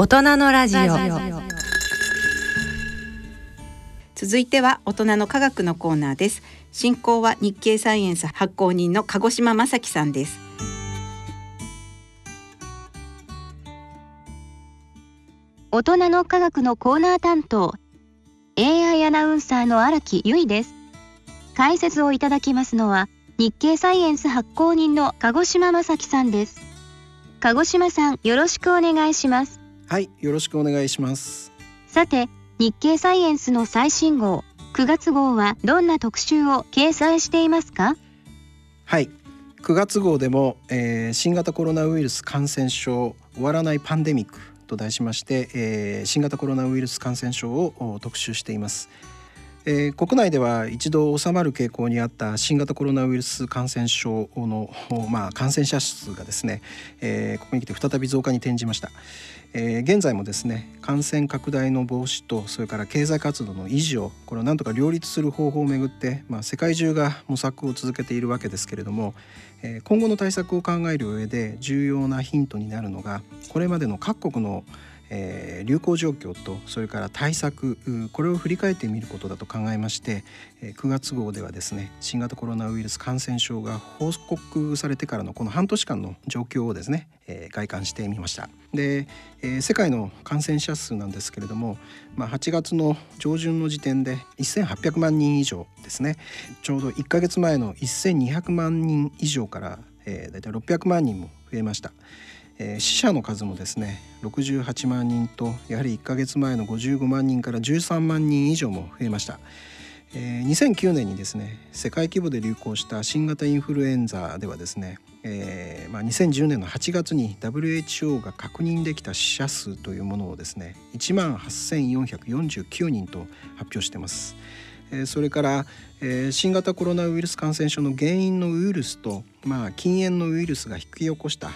大人のラジオ。続いては大人の科学のコーナーです。進行は日経サイエンス発行人の鹿児島正樹さんです。大人の科学のコーナー担当 AI アナウンサーの荒木由衣です。解説をいただきますのは日経サイエンス発行人の鹿児島正樹さんです。鹿児島さんよろしくお願いしますはいよろしくお願いしますさて日経サイエンスの最新号9月号はどんな特集を掲載していますか？はい9月号でも、えー、新型コロナウイルス感染症終わらないパンデミックと題しまして、えー、新型コロナウイルス感染症を特集しています。えー、国内では一度収まる傾向にあった新型コロナウイルス感染症の、まあ、感染者数がですね、えー、ここに来て再び増加に転じました、えー、現在もですね感染拡大の防止とそれから経済活動の維持をこれをなんとか両立する方法をめぐって、まあ、世界中が模索を続けているわけですけれども、え、今後の対策を考える上で重要なヒントになるのがこれまでの各国のえー、流行状況とそれから対策これを振り返ってみることだと考えまして、9月号ではですね新型コロナウイルス感染症が報告されてからのこの半年間の状況をですね、えー、外観してみましたで、えー、世界の感染者数なんですけれども、まあ、8月の上旬の時点で1800万人以上ですねちょうど1か月前の1200万人以上から、えー、大体600万人も増えました。え、死者の数もですね68万人とやはり1ヶ月前の55万人から13万人以上も増えました。えー、2009年にですね世界規模で流行した新型インフルエンザではですね、えーまあ、2010年の8月に WHO が確認できた死者数というものをですね1万8449人と発表してます。それから、新型コロナウイルス感染症の原因のウイルスと、まあ、禁煙のウイルスが引き起こした、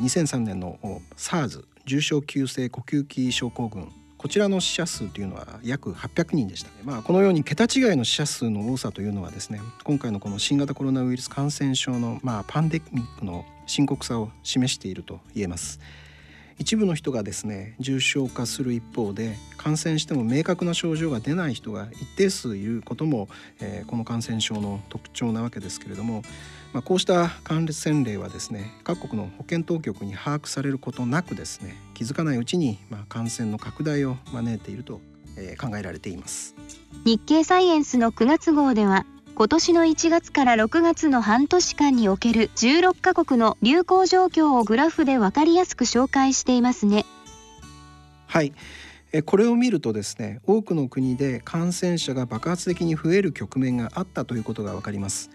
2003年の SARS 重症急性呼吸器症候群こちらの死者数というのは約800人でした、まあ、このように桁違いの死者数の多さというのはですね今回のこの新型コロナウイルス感染症の、まあ、パンデミックの深刻さを示していると言えます。一部の人がですね重症化する一方で感染しても明確な症状が出ない人が一定数いることも、えー、この感染症の特徴なわけですけれども、まあ、こうした感染例はですね各国の保健当局に把握されることなくですね気づかないうちに、まあ、感染の拡大を招いていると、えー、考えられています。日経サイエンスの9月号では今年の1月から6月の半年間における16カ国の流行状況をグラフで分かりやすく紹介していますね。はいこれを見るとですね多くの国で感染者が爆発的に増える局面があったということが分かります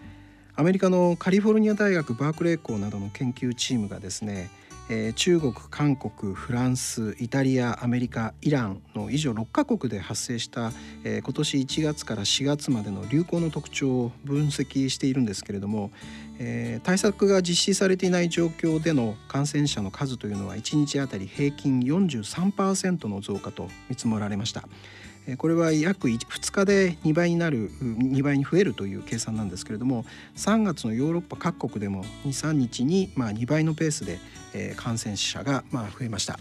アメリカのカリフォルニア大学バークレー校などの研究チームがですねえー、中国韓国フランスイタリアアメリカイランの以上6カ国で発生した、えー、今年1月から4月までの流行の特徴を分析しているんですけれども、えー、対策が実施されていない状況での感染者の数というのは1日あたり平均43%の増加と見積もられました。これは約2日で2倍になる2倍に増えるという計算なんですけれども3月のヨーロッパ各国でも23日にま2倍のペースで感染者がま増えました。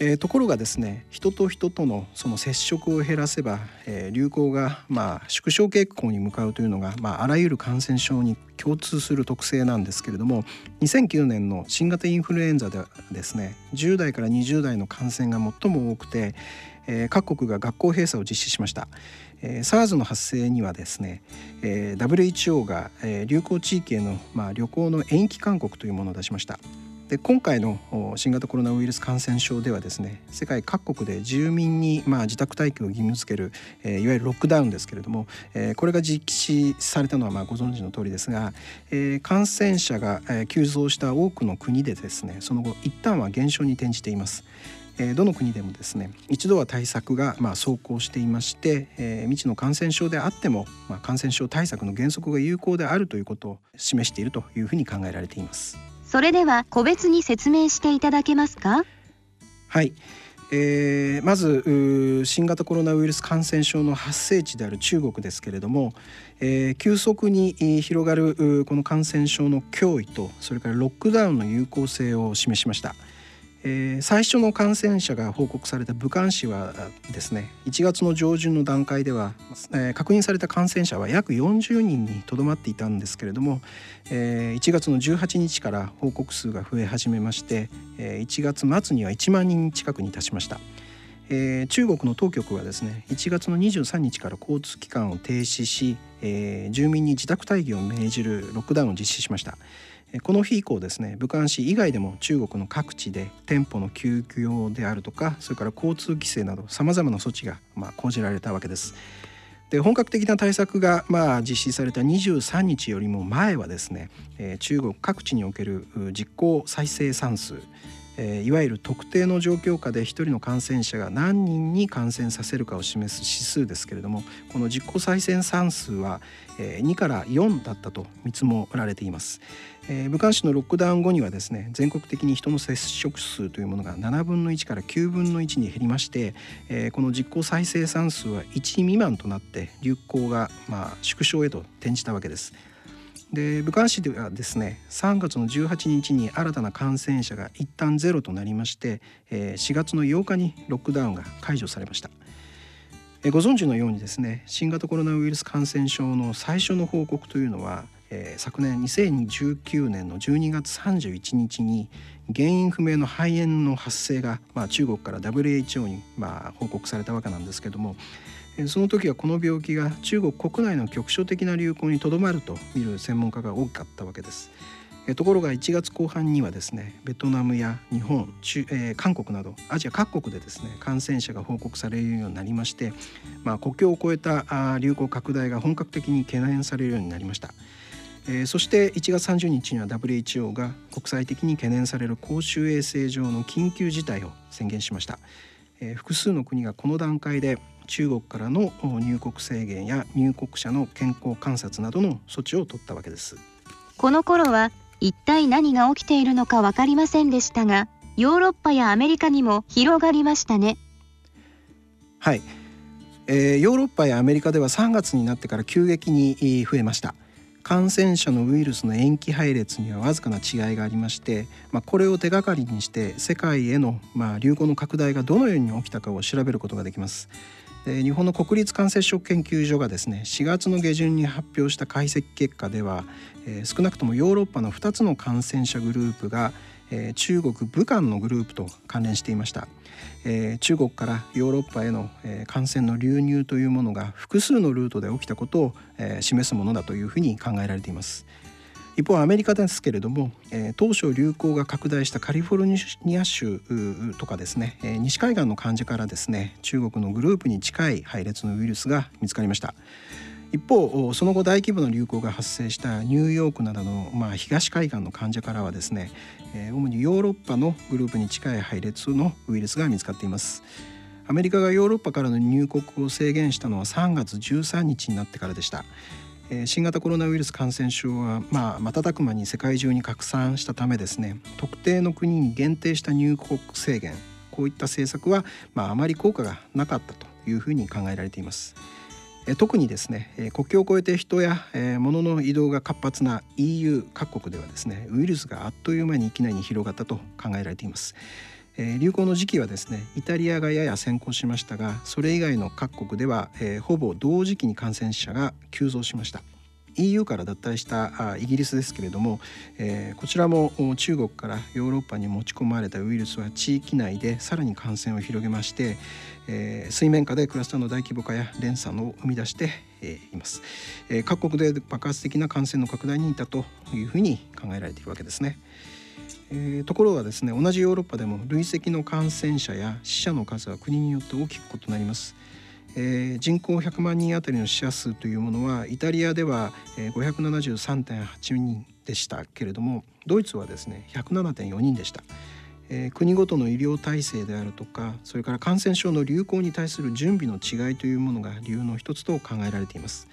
えー、ところがですね人と人とのその接触を減らせば、えー、流行がまあ縮小傾向に向かうというのが、まあ、あらゆる感染症に共通する特性なんですけれども2009年の新型インフルエンザではですね10代から20代の感染が最も多くて、えー、各国が学校閉鎖を実施しました。えー、SARS の発生にはですね、えー、WHO が、えー、流行地域への、まあ、旅行の延期勧告というものを出しました。で今回の新型コロナウイルス感染症ではですね世界各国で住民にまあ自宅待機を義務付ける、えー、いわゆるロックダウンですけれども、えー、これが実施されたのはまあご存知の通りですが、えー、感染者が急増した多くの国でですねその後一旦は減少に転じています。えどの国でもですね一度は対策がまあ走行していまして、えー、未知の感染症であっても、まあ、感染症対策の原則が有効であるということを示しているというふうに考えられています。それでは個別に説明していただけますか？はい、えー、まず新型コロナウイルス感染症の発生地である中国ですけれども、えー、急速に広がるこの感染症の脅威とそれからロックダウンの有効性を示しました。えー、最初の感染者が報告された武漢市はですね1月の上旬の段階では、えー、確認された感染者は約40人にとどまっていたんですけれども、えー、1月の18日から報告数が増え始めまして、えー、1月末には1万人近くに達しました。えー、中国の当局はですね1月の23日から交通機関を停止し、えー、住民に自宅待機を命じるロックダウンを実施しました。この日以降ですね武漢市以外でも中国の各地で店舗の休業であるとかそれから交通規制などさまざまな措置がま講じられたわけです。で本格的な対策がまあ実施された23日よりも前はですね、え、中国各地における実効再生産数いわゆる特定の状況下で1人の感染者が何人に感染させるかを示す指数ですけれどもこの実効再生産数は、えー、2から4だったと見積もられています、えー、武漢市のロックダウン後にはですね全国的に人の接触数というものが7分の1から9分の1に減りまして、えー、この実効再生産数は1未満となって流行がまあ縮小へと転じたわけです。で武漢市ではですね3月の18日に新たな感染者が一旦ゼロとなりまして、4月の8日にロックダウンが解除されました。ご存知のようにですね新型コロナウイルス感染症の最初の報告というのは、昨年2019年の12月31日に原因不明の肺炎の発生が、まあ、中国から WHO に、まあ、報告されたわけなんですけどもその時はこの病気が中国国内の局所的な流行にとどまると見る専門家が多かったわけです。ところが1月後半にはですねベトナムや日本中、えー、韓国などアジア各国でですね感染者が報告されるようになりまして、まあ、国境を越えた流行拡大が本格的に懸念されるようになりました。えー、そして1月30日には WHO が国際的に懸念される公衆衛生上の緊急事態を宣言しました、えー、複数の国がこの段階で中国からの入国制限や入国者の健康観察などの措置を取ったわけです。この頃は一体何が起きているのか分かりませんでしたがヨーロッパやアメリカにも広がりましたね。はい、えー、ヨーロッパやアメリカでは3月になってから急激に増えました。感染者のウイルスの塩基配列にはわずかな違いがありまして、まあ、これを手がかりにして世界へのまあ流行の拡大がどのように起きたかを調べることができます。で日本の国立感染症研究所がですね4月の下旬に発表した解析結果では、え、少なくともヨーロッパの2つの感染者グループが、え、中国武漢のグループと関連していました、え、中国からヨーロッパへの、え、感染の流入というものが複数のルートで起きたことを、え、示すものだというふうに考えられています。一方アメリカですけれども、えー、当初流行が拡大したカリフォルニア州とかですね、えー、西海岸の患者からですね中国のグループに近い配列のウイルスが見つかりました。一方その後大規模な流行が発生したニューヨークなどの、まあ、東海岸の患者からはですね、えー、主にヨーロッパのグループに近い配列のウイルスが見つかっています。アメリカがヨーロッパからの入国を制限したのは3月13日になってからでした。え新型コロナウイルス感染症は、まあ、瞬く間に世界中に拡散したためですね特定の国に限定した入国制限こういった政策は、まあ、あまり効果がなかったというふうに考えられています。特にですね国境を越えて人や物の移動が活発な EU 各国ではですねウイルスがあっという間に域内に広がったと考えられています。えー、流行の時期はですねイタリアがやや先行しましたがそれ以外の各国では、えー、ほぼ同時期に感染者が急増しました EU から脱退したあイギリスですけれども、えー、こちらも中国からヨーロッパに持ち込まれたウイルスは地域内でさらに感染を広げまして、えー、水面下でクラスターの大規模化や連鎖を生み出して、えー、います、えー、各国で爆発的な感染の拡大にいたというふうに考えられているわけですね。えー、ところがですね同じヨーロッパでも累積の感染者や死者の数は国によって大きく異なります。えー、人口100万人あたりの死者数というものはイタリアでは、えー、573.8人でしたけれどもドイツはですね107.4人でした、えー、国ごとの医療体制であるとかそれから感染症の流行に対する準備の違いというものが理由の一つと考えられています。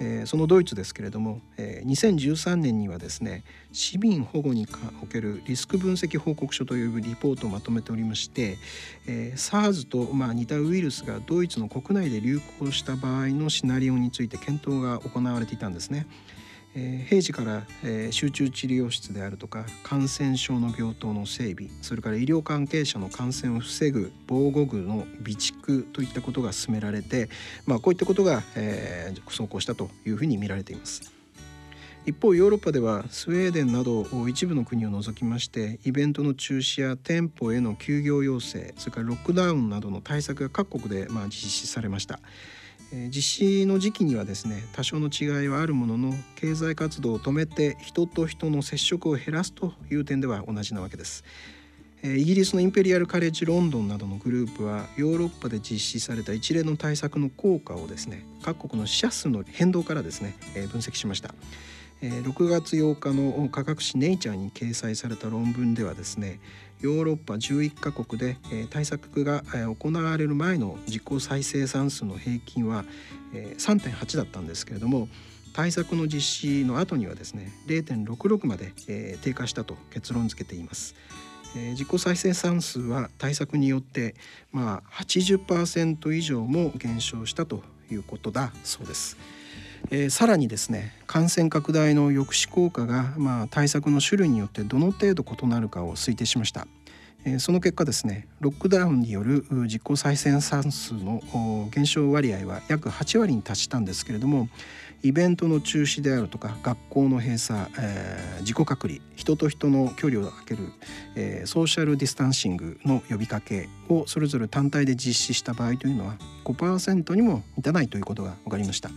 えー、そのドイツですけれども、えー、2013年にはですね市民保護におけるリスク分析報告書というリポートをまとめておりまして、えー、SARS とまあ似たウイルスがドイツの国内で流行した場合のシナリオについて検討が行われていたんですね。えー、平時から、えー、集中治療室であるとか感染症の病棟の整備それから医療関係者の感染を防ぐ防護具の備蓄といったことが進められて、まあ、こういったことが、えー、走行したというふうに見られています。一方ヨーロッパではスウェーデンなど一部の国を除きましてイベントの中止や店舗への休業要請それからロックダウンなどの対策が各国でまあ実施されました。実施の時期にはですね多少の違いはあるものの経済活動を止めて人と人の接触を減らすという点では同じなわけです。イギリスのインペリアル・カレッジ・ロンドンなどのグループはヨーロッパで実施された一連の対策の効果をですね各国の死者数の変動からですね分析しました。6月8日の科学誌「ネイチャー」に掲載された論文ではですねヨーロッパ11カ国で対策が行われる前の実効再生産数の平均は3.8だったんですけれども対策の実施の後にはですね0.66まで低下したと結論付けています。自己再生産数は対策によってまあ80%以上も減少したということだそうです。えー、さらにですね感染拡大の抑止効果が、まあ、対策の種類によってどの程度異なるかを推定しました。えー、その結果ですねロックダウンによる実効再生産数の減少割合は約8割に達したんですけれどもイベントの中止であるとか学校の閉鎖、えー、自己隔離人と人の距離を空ける、えー、ソーシャルディスタンシングの呼びかけをそれぞれ単体で実施した場合というのは5%にも満たないということが分かりました。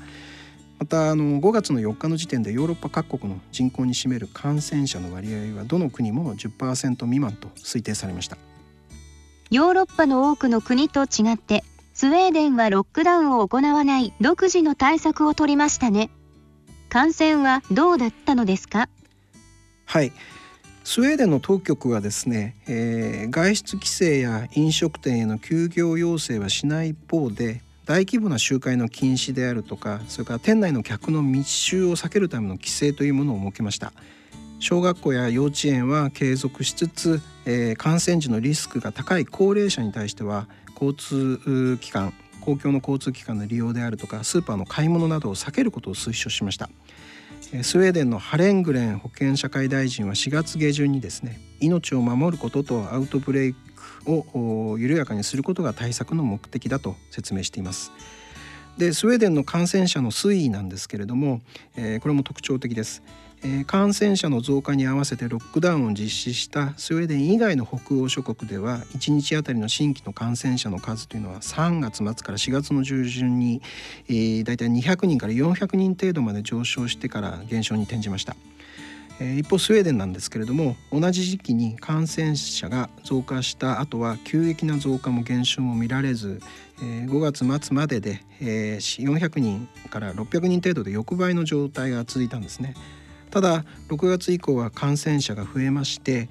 またあの5月の4日の時点でヨーロッパ各国の人口に占める感染者の割合はどの国も10%未満と推定されました。ヨーロッパの多くの国と違ってスウェーデンはロックダウンを行わない独自の対策を取りましたね。感染はどうだったのですか？はい。スウェーデンの当局はですね、えー、外出規制や飲食店への休業要請はしない一方で大規模な集会の禁止であるとかそれから店内の客の密集を避けるための規制というものを設けました。小学校や幼稚園は継続しつつ、えー、感染時のリスクが高い高齢者に対しては交通機関公共の交通機関の利用であるとかスーパーの買い物などを避けることを推奨しました。スウェーデンのハレングレン保健社会大臣は4月下旬にですね命を守ることとアウトブレイクを緩やかにすることが対策の目的だと説明しています。でスウェーデンの感染者の推移なんですけれども、えー、これも特徴的です、えー、感染者の増加に合わせてロックダウンを実施したスウェーデン以外の北欧諸国では1日あたりの新規の感染者の数というのは3月末から4月の中旬に、えー、だいたい200人から400人程度まで上昇してから減少に転じました。一方スウェーデンなんですけれども同じ時期に感染者が増加した後は急激な増加も減少も見られず5月末までで400人から600人程度で横ばいの状態が続いたんですね。ただ6月以降は感染者が増えまして、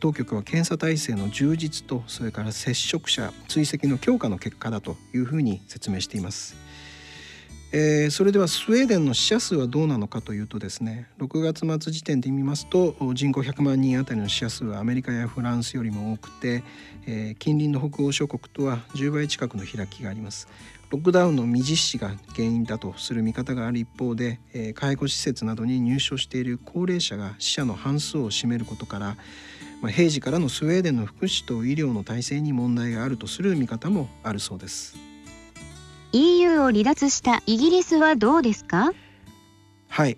当局は検査体制の充実とそれから接触者追跡の強化の結果だというふうに説明しています。えー、それではスウェーデンの死者数はどうなのかというとですね6月末時点で見ますと人口100万人あたりの死者数はアメリカやフランスよりも多くて、えー、近隣の北欧諸国とは10倍近くの開きがありますロックダウンの未実施が原因だとする見方がある一方で、えー、介護施設などに入所している高齢者が死者の半数を占めることからまあ、平時からのスウェーデンの福祉と医療の体制に問題があるとする見方もあるそうです。EU を離脱したイギリスはどうですか？はい。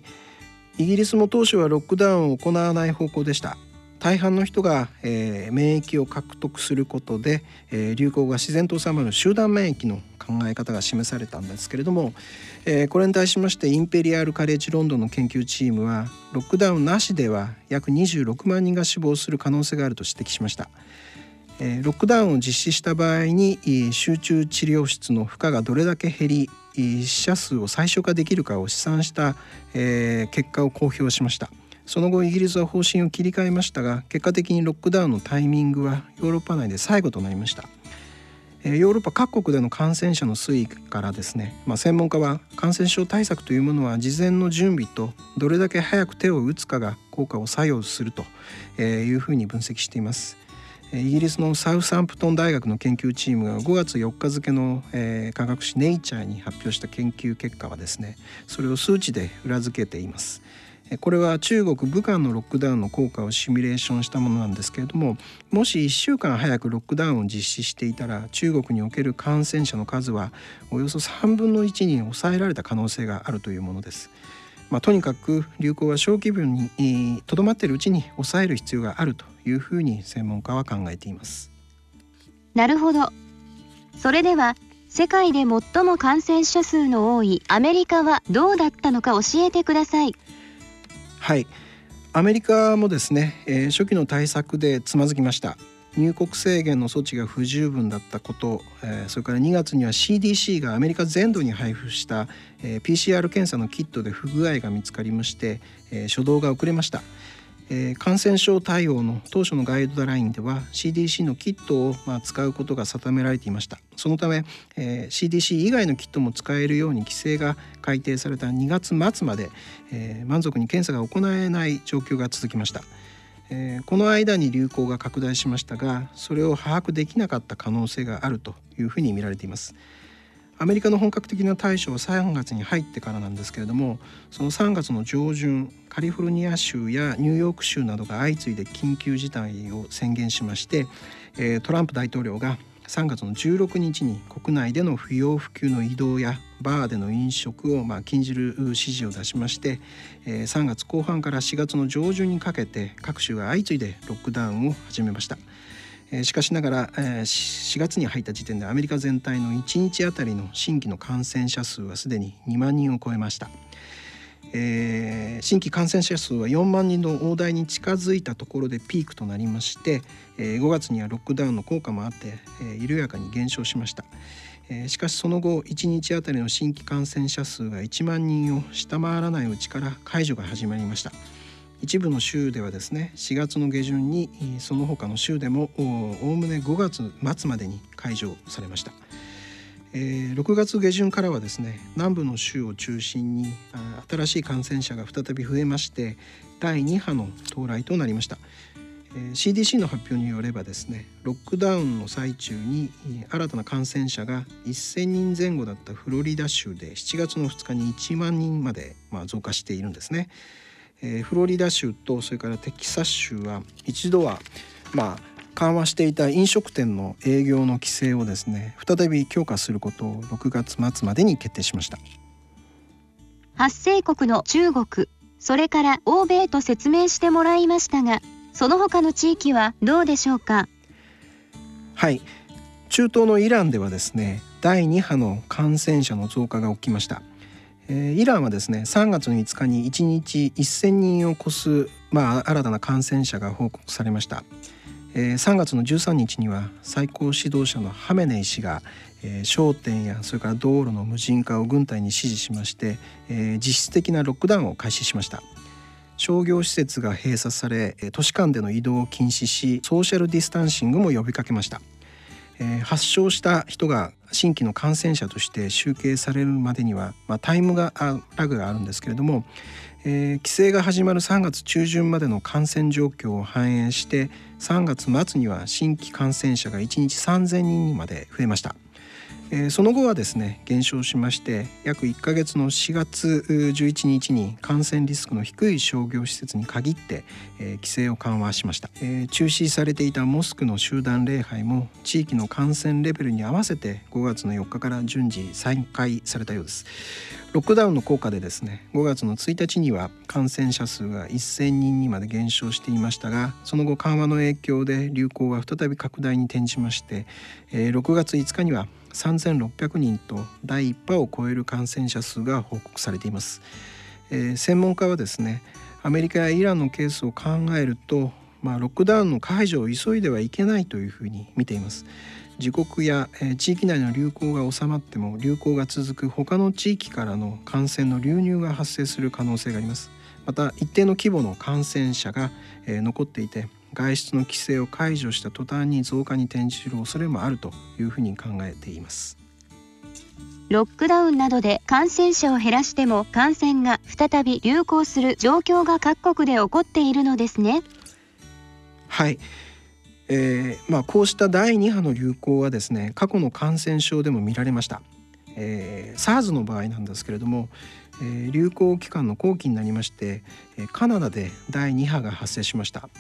イギリスも当初はロックダウンを行わない方向でした。大半の人が、えー、免疫を獲得することで、えー、流行が自然と収まる集団免疫の考え方が示されたんですけれども、えー、これに対しましてインペリアル・カレッジ・ロンドンの研究チームはロックダウンなしでは約26万人が死亡する可能性があると指摘しました。ロックダウンを実施した場合に集中治療室の負荷がどれだけ減り死者数を最小化できるかを試算した結果を公表しました。その後イギリスは方針を切り替えましたが結果的にロックダウンのタイミングはヨーロッパ内で最後となりました。ヨーロッパ各国での感染者の推移からですね、まあ、専門家は感染症対策というものは事前の準備とどれだけ早く手を打つかが効果を作用するというふうに分析しています。イギリスのサウサンプトン大学の研究チームが5月4日付の、えー、科学誌「ネイチャー」に発表した研究結果はですねそれを数値で裏付けています。これは中国武漢のロックダウンの効果をシミュレーションしたものなんですけれどももし1週間早くロックダウンを実施していたら中国における感染者の数はおよそ3分の1に抑えられた可能性があるというものです。まあ、とにかく流行は小規模にとどまっているうちに抑える必要があるというふうに専門家は考えています。なるほど。それでは世界で最も感染者数の多いアメリカはどうだったのか教えてください。はい。アメリカもですね、えー、初期の対策でつまずきました。入国制限の措置が不十分だったこと、えー、それから2月には CDC がアメリカ全土に配布した、えー、PCR 検査のキットで不具合が見つかりまして、えー、初動が遅れました、えー、感染症対応の当初のガイドラインでは CDC のキットを、まあ、使うことが定められていました。そのため、えー、CDC 以外のキットも使えるように規制が改定された2月末まで、えー、満足に検査が行えない状況が続きました。えー、この間に流行が拡大しましたがそれを把握できなかった可能性があるというふうに見られています。アメリカの本格的な対処は3月に入ってからなんですけれどもその3月の上旬カリフォルニア州やニューヨーク州などが相次いで緊急事態を宣言しまして、トランプ大統領が3月の16日に国内での不要不急の移動やバーでの飲食をま禁じる指示を出しまして、3月後半から4月の上旬にかけて各州が相次いでロックダウンを始めました。しかしながら4月に入った時点でアメリカ全体の1日あたりの新規の感染者数はすでに2万人を超えました。えー、新規感染者数は4万人の大台に近づいたところでピークとなりまして、え、5月にはロックダウンの効果もあって、え、緩やかに減少しました、え、しかしその後1日あたりの新規感染者数が1万人を下回らないうちから解除が始まりました一部の州ではですね4月の下旬にその他の州でもおおむね5月末までに解除されました。えー、6月下旬からはですね南部の州を中心に新しい感染者が再び増えまして第2波の到来となりました、えー、CDC の発表によればですねロックダウンの最中に新たな感染者が1000人前後だったフロリダ州で7月の2日に1万人まで、まあ、増加しているんですね、えー、フロリダ州とそれからテキサス州は一度はまあ緩和していた飲食店の営業の規制をですね再び強化することを6月末までに決定しました。発生国の中国それから欧米と説明してもらいましたがその他の地域はどうでしょうか？はい。中東のイランではですね第2波の感染者の増加が起きましたえイランはですね3月の5日に1日1000人を超す、まあ、新たな感染者が報告されました。えー、3月の13日には最高指導者のハメネイ氏が、えー、商店やそれから道路の無人化を軍隊に指示しまして、えー、実質的なロックダウンを開始しました。商業施設が閉鎖され都市間での移動を禁止しソーシャルディスタンシングも呼びかけました、えー、発症した人が新規の感染者として集計されるまでには、まあ、タイムがラグがあるんですけれども、えー、規制が始まる3月中旬までの感染状況を反映して3月末には新規感染者が1日3,000人にまで増えました。えー、その後はですね減少しまして約1ヶ月の4月11日に感染リスクの低い商業施設に限って、えー、規制を緩和しました、えー、中止されていたモスクの集団礼拝も地域の感染レベルに合わせて5月の4日から順次再開されたようです。ロックダウンの効果でですね5月の1日には感染者数が1000人にまで減少していましたがその後緩和の影響で流行は再び拡大に転じまして、えー、6月5日には3600人と第1波を超える感染者数が報告されています、えー、専門家はですねアメリカやイランのケースを考えるとまあ、ロックダウンの解除を急いではいけないというふうに見ています。自国や、えー、地域内の流行が収まっても流行が続く他の地域からの感染の流入が発生する可能性があります。また一定の規模の感染者が、えー、残っていて外出の規制を解除した途端に増加に転じる恐れもあるというふうに考えています。ロックダウンなどで感染者を減らしても感染が再び流行する状況が各国で起こっているのですね。はい。えー、まあ、こうした第2波の流行はですね過去の感染症でも見られました、えー、SARS の場合なんですけれども、えー、流行期間の後期になりましてカナダで第2波が発生しました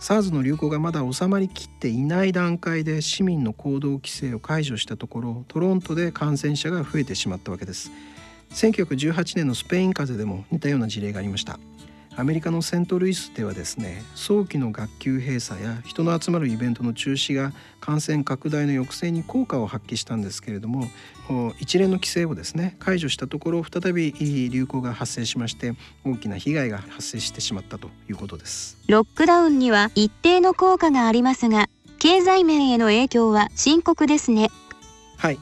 SARS の流行がまだ収まりきっていない段階で市民の行動規制を解除したところトロントで感染者が増えてしまったわけです。1918年のスペイン風邪でも似たような事例がありました。アメリカのセントルイスではですね早期の学級閉鎖や人の集まるイベントの中止が感染拡大の抑制に効果を発揮したんですけれども一連の規制をですね解除したところ再び流行が発生しまして大きな被害が発生してしまったということです。ロックダウンには一定の効果がありますが経済面への影響は深刻ですねはい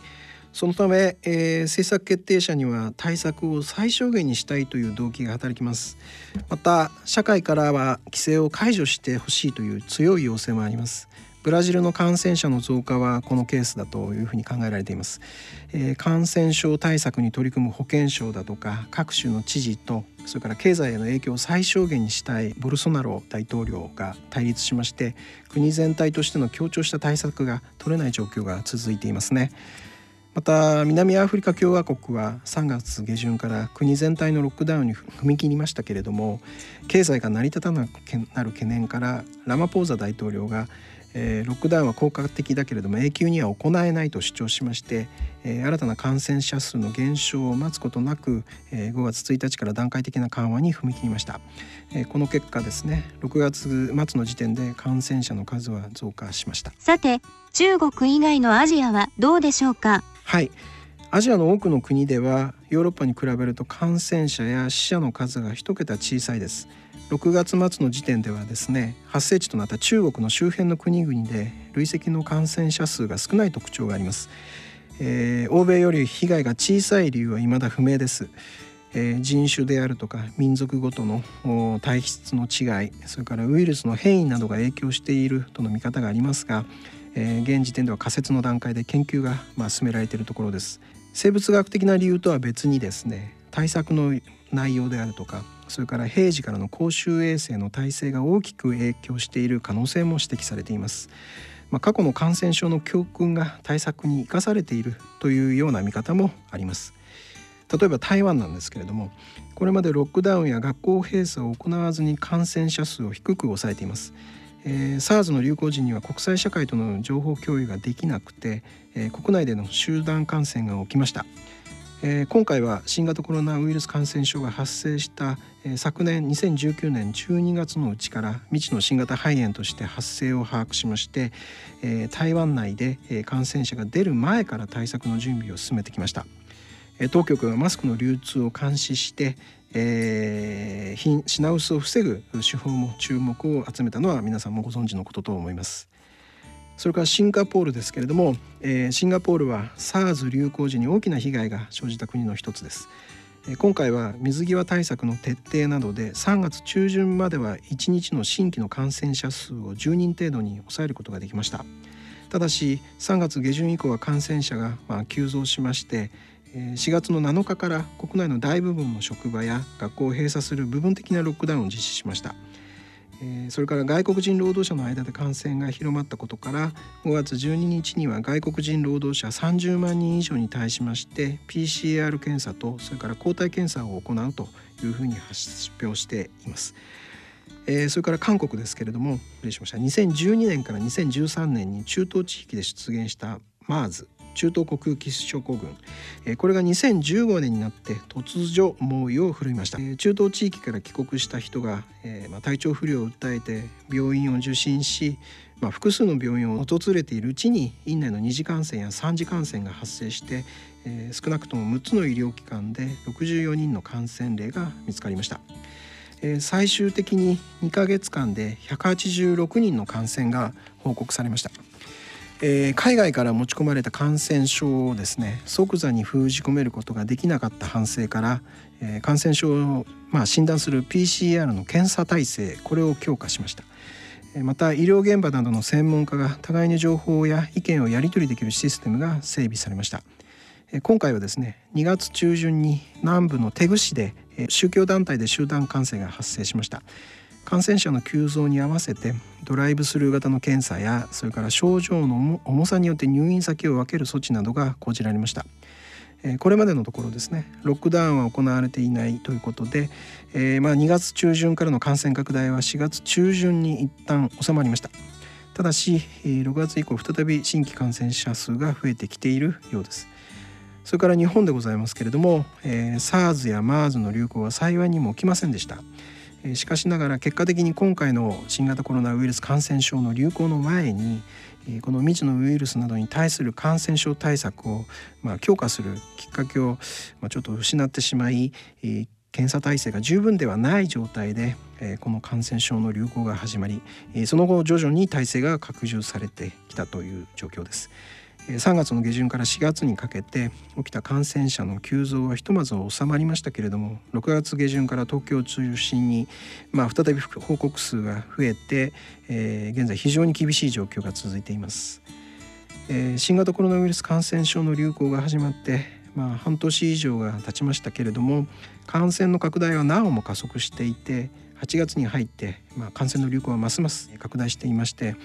そのため、えー、政策決定者には対策を最小限にしたいという動機が働きます。また社会からは規制を解除してほしいという強い要請もあります。ブラジルの感染者の増加はこのケースだというふうに考えられています、えー、感染症対策に取り組む保健省だとか各種の知事とそれから経済への影響を最小限にしたいボルソナロ大統領が対立しまして国全体としての強調した対策が取れない状況が続いていますね。また南アフリカ共和国は3月下旬から国全体のロックダウンに踏み切りましたけれども経済が成り立たなくなる懸念からラマポーザ大統領が、えー、ロックダウンは効果的だけれども永久には行えないと主張しまして、えー、新たな感染者数の減少を待つことなく、えー、5月1日から段階的な緩和に踏み切りました、えー、この結果ですね6月末の時点で感染者の数は増加しました。さて中国以外のアジアはどうでしょうか？はい。アジアの多くの国ではヨーロッパに比べると感染者や死者の数が一桁小さいです。6月末の時点ではですね発生地となった中国の周辺の国々で累積の感染者数が少ない特徴があります、えー、欧米より被害が小さい理由は未だ不明です、えー、人種であるとか民族ごとの体質の違いそれからウイルスの変異などが影響しているとの見方がありますがえー、現時点では仮説の段階で研究が、まあ、進められているところです。生物学的な理由とは別にですね対策の内容であるとかそれから平時からの公衆衛生の体制が大きく影響している可能性も指摘されています、まあ、過去の感染症の教訓が対策に生かされているというような見方もあります。例えば台湾なんですけれどもこれまでロックダウンや学校閉鎖を行わずに感染者数を低く抑えています。えー、SARS の流行時には国際社会との情報共有ができなくて、えー、国内での集団感染が起きました、えー、今回は新型コロナウイルス感染症が発生した、え、昨年2019年12月のうちから未知の新型肺炎として発生を把握しまして、え、台湾内で、え、感染者が出る前から対策の準備を進めてきました。当局がマスクの流通を監視して、えー、品薄を防ぐ手法も注目を集めたのは皆さんもご存知のことと思います。それからシンガポールですけれども、えー、シンガポールは SARS 流行時に大きな被害が生じた国の一つです。今回は水際対策の徹底などで3月中旬までは1日の新規の感染者数を10人程度に抑えることができました。ただし3月下旬以降は感染者がま急増しまして4月の7日から国内の大部分の職場や学校を閉鎖する部分的なロックダウンを実施しました。それから外国人労働者の間で感染が広まったことから5月12日には外国人労働者30万人以上に対しまして PCR 検査とそれから抗体検査を行うというふうに発表しています。えー、それから韓国ですけれども失礼しました。2012年から2013年に中東地域で出現した MERS 中東国空基諸国軍、えこれが2015年になって突如猛威を振るいました、え中東地域から帰国した人が、えま体調不良を訴えて病院を受診し、まあ、複数の病院を訪れているうちに院内の二次感染や三次感染が発生して、え少なくとも6つの医療機関で64人の感染例が見つかりました。最終的に2ヶ月間で186人の感染が報告されました。えー、海外から持ち込まれた感染症をですね即座に封じ込めることができなかった反省から、えー、感染症を、まあ、診断する PCR の検査体制これを強化しました。また医療現場などの専門家が互いに情報や意見をやり取りできるシステムが整備されました今回はですね2月中旬に南部のテグ市で宗教団体で集団感染が発生しました感染者の急増に合わせてドライブスルー型の検査やそれから症状の重さによって入院先を分ける措置などが講じられました。これまでのところですねロックダウンは行われていないということで、えー、まあ2月中旬からの感染拡大は4月中旬に一旦収まりました。ただし6月以降再び新規感染者数が増えてきているようです。それから日本でございますけれども、えー、SARS や MERS の流行は幸いにも起きませんでした。しかしながら結果的に今回の新型コロナウイルス感染症の流行の前にこの未知のウイルスなどに対する感染症対策をま強化するきっかけをちょっと失ってしまい検査体制が十分ではない状態でこの感染症の流行が始まりその後徐々に体制が拡充されてきたという状況です。3月の下旬から4月にかけて起きた感染者の急増はひとまず収まりましたけれども6月下旬から東京を中心に、まあ、再び報告数が増えて、えー、現在非常に厳しい状況が続いています、えー、新型コロナウイルス感染症の流行が始まってまあ、半年以上が経ちましたけれども感染の拡大はなおも加速していて8月に入って、まあ、感染の流行はますます拡大していまして、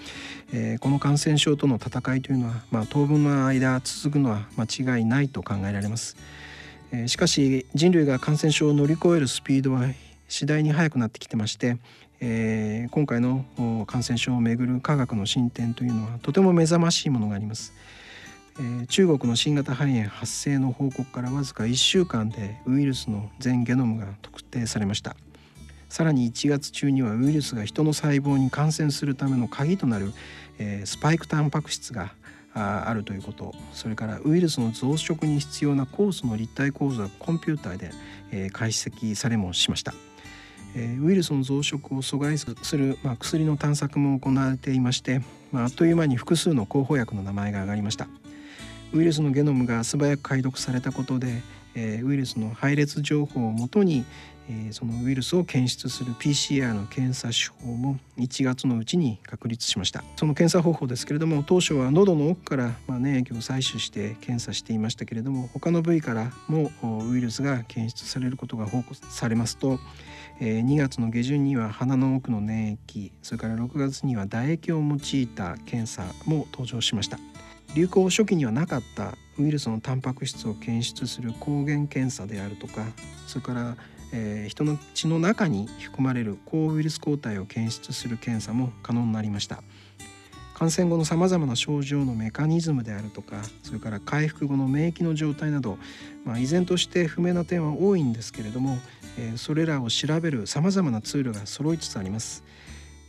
えー、この感染症との戦いというのは、まあ、当分の間続くのは間違いないと考えられます。えー、しかし人類が感染症を乗り越えるスピードは次第に速くなってきてまして、えー、今回の感染症をめぐる科学の進展というのはとても目覚ましいものがあります。え中国の新型肺炎発生の報告からわずか1週間でウイルスの全ゲノムが特定されました。さらに1月中にはウイルスが人の細胞に感染するための鍵となる、えー、スパイクタンパク質があるということそれからウイルスの増殖に必要な酵素の立体構造がコンピューターで、えー、解析されもしました。えー、ウイルスの増殖を阻害する、まあ、薬の探索も行われていまして、まあ、あっという間に複数の候補薬の名前が挙がりましたウイルスのゲノムが素早く解読されたことで、えー、ウイルスの配列情報をもとに、えそのウイルスを検出する PCR の検査手法も1月のうちに確立しました。その検査方法ですけれども当初は喉の奥からま粘液を採取して検査していましたけれども他の部位からもウイルスが検出されることが報告されますと2月の下旬には鼻の奥の粘液それから6月には唾液を用いた検査も登場しました。流行初期にはなかったウイルスのタンパク質を検出する抗原検査であるとかそれからえー、人の血の中に含まれる抗ウイルス抗体を検出する検査も可能になりました感染後のさまざまな症状のメカニズムであるとかそれから回復後の免疫の状態など、まあ、依然として不明な点は多いんですけれども、えー、それらを調べるさまざまなツールが揃いつつあります。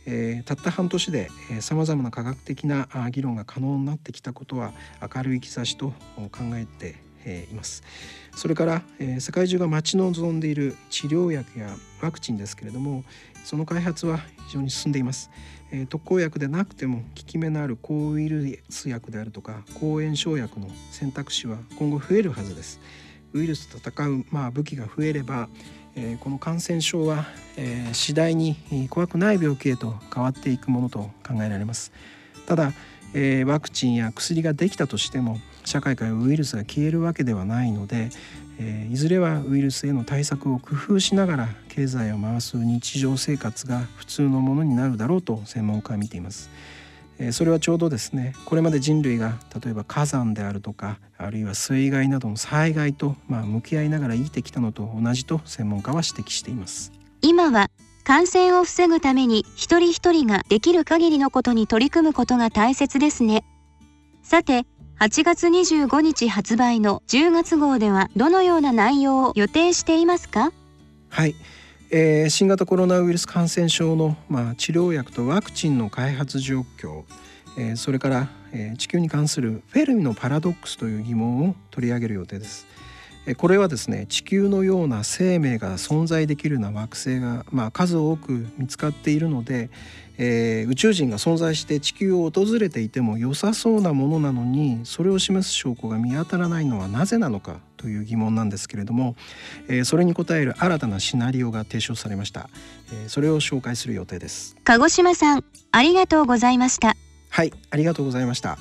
えー、たった半年でさまざまな科学的な議論が可能になってきたことは明るい兆しと考えてえいます。それから、え世界中が待ち望んでいる治療薬やワクチンですけれどもその開発は非常に進んでいます、え特効薬でなくても効き目のある抗ウイルス薬であるとか抗炎症薬の選択肢は今後増えるはずです。ウイルスと戦う、まあ、武器が増えれば、えこの感染症は、え次第に怖くない病気へと変わっていくものと考えられます。ただ、えワクチンや薬ができたとしても社会からウイルスが消えるわけではないので、えー、いずれはウイルスへの対策を工夫しながら経済を回す日常生活が普通のものになるだろうと専門家は見ています。それはちょうどですねこれまで人類が例えば火山であるとかあるいは水害などの災害とまあ向き合いながら生きてきたのと同じと専門家は指摘しています今は感染を防ぐために一人一人ができる限りのことに取り組むことが大切ですねさて8月25日発売の10月号ではどのような内容を予定していますか？はい、えー、新型コロナウイルス感染症の、まあ、治療薬とワクチンの開発状況、えー、それから、えー、地球に関するフェルミのパラドックスという疑問を取り上げる予定です。これはですね地球のような生命が存在できるような惑星が、まあ、数多く見つかっているので、えー、宇宙人が存在して地球を訪れていても良さそうなものなのにそれを示す証拠が見当たらないのはなぜなのかという疑問なんですけれども、えー、それに答える新たなシナリオが提唱されました、えー、それを紹介する予定です。鹿児島さんありがとうございました。はいありがとうございました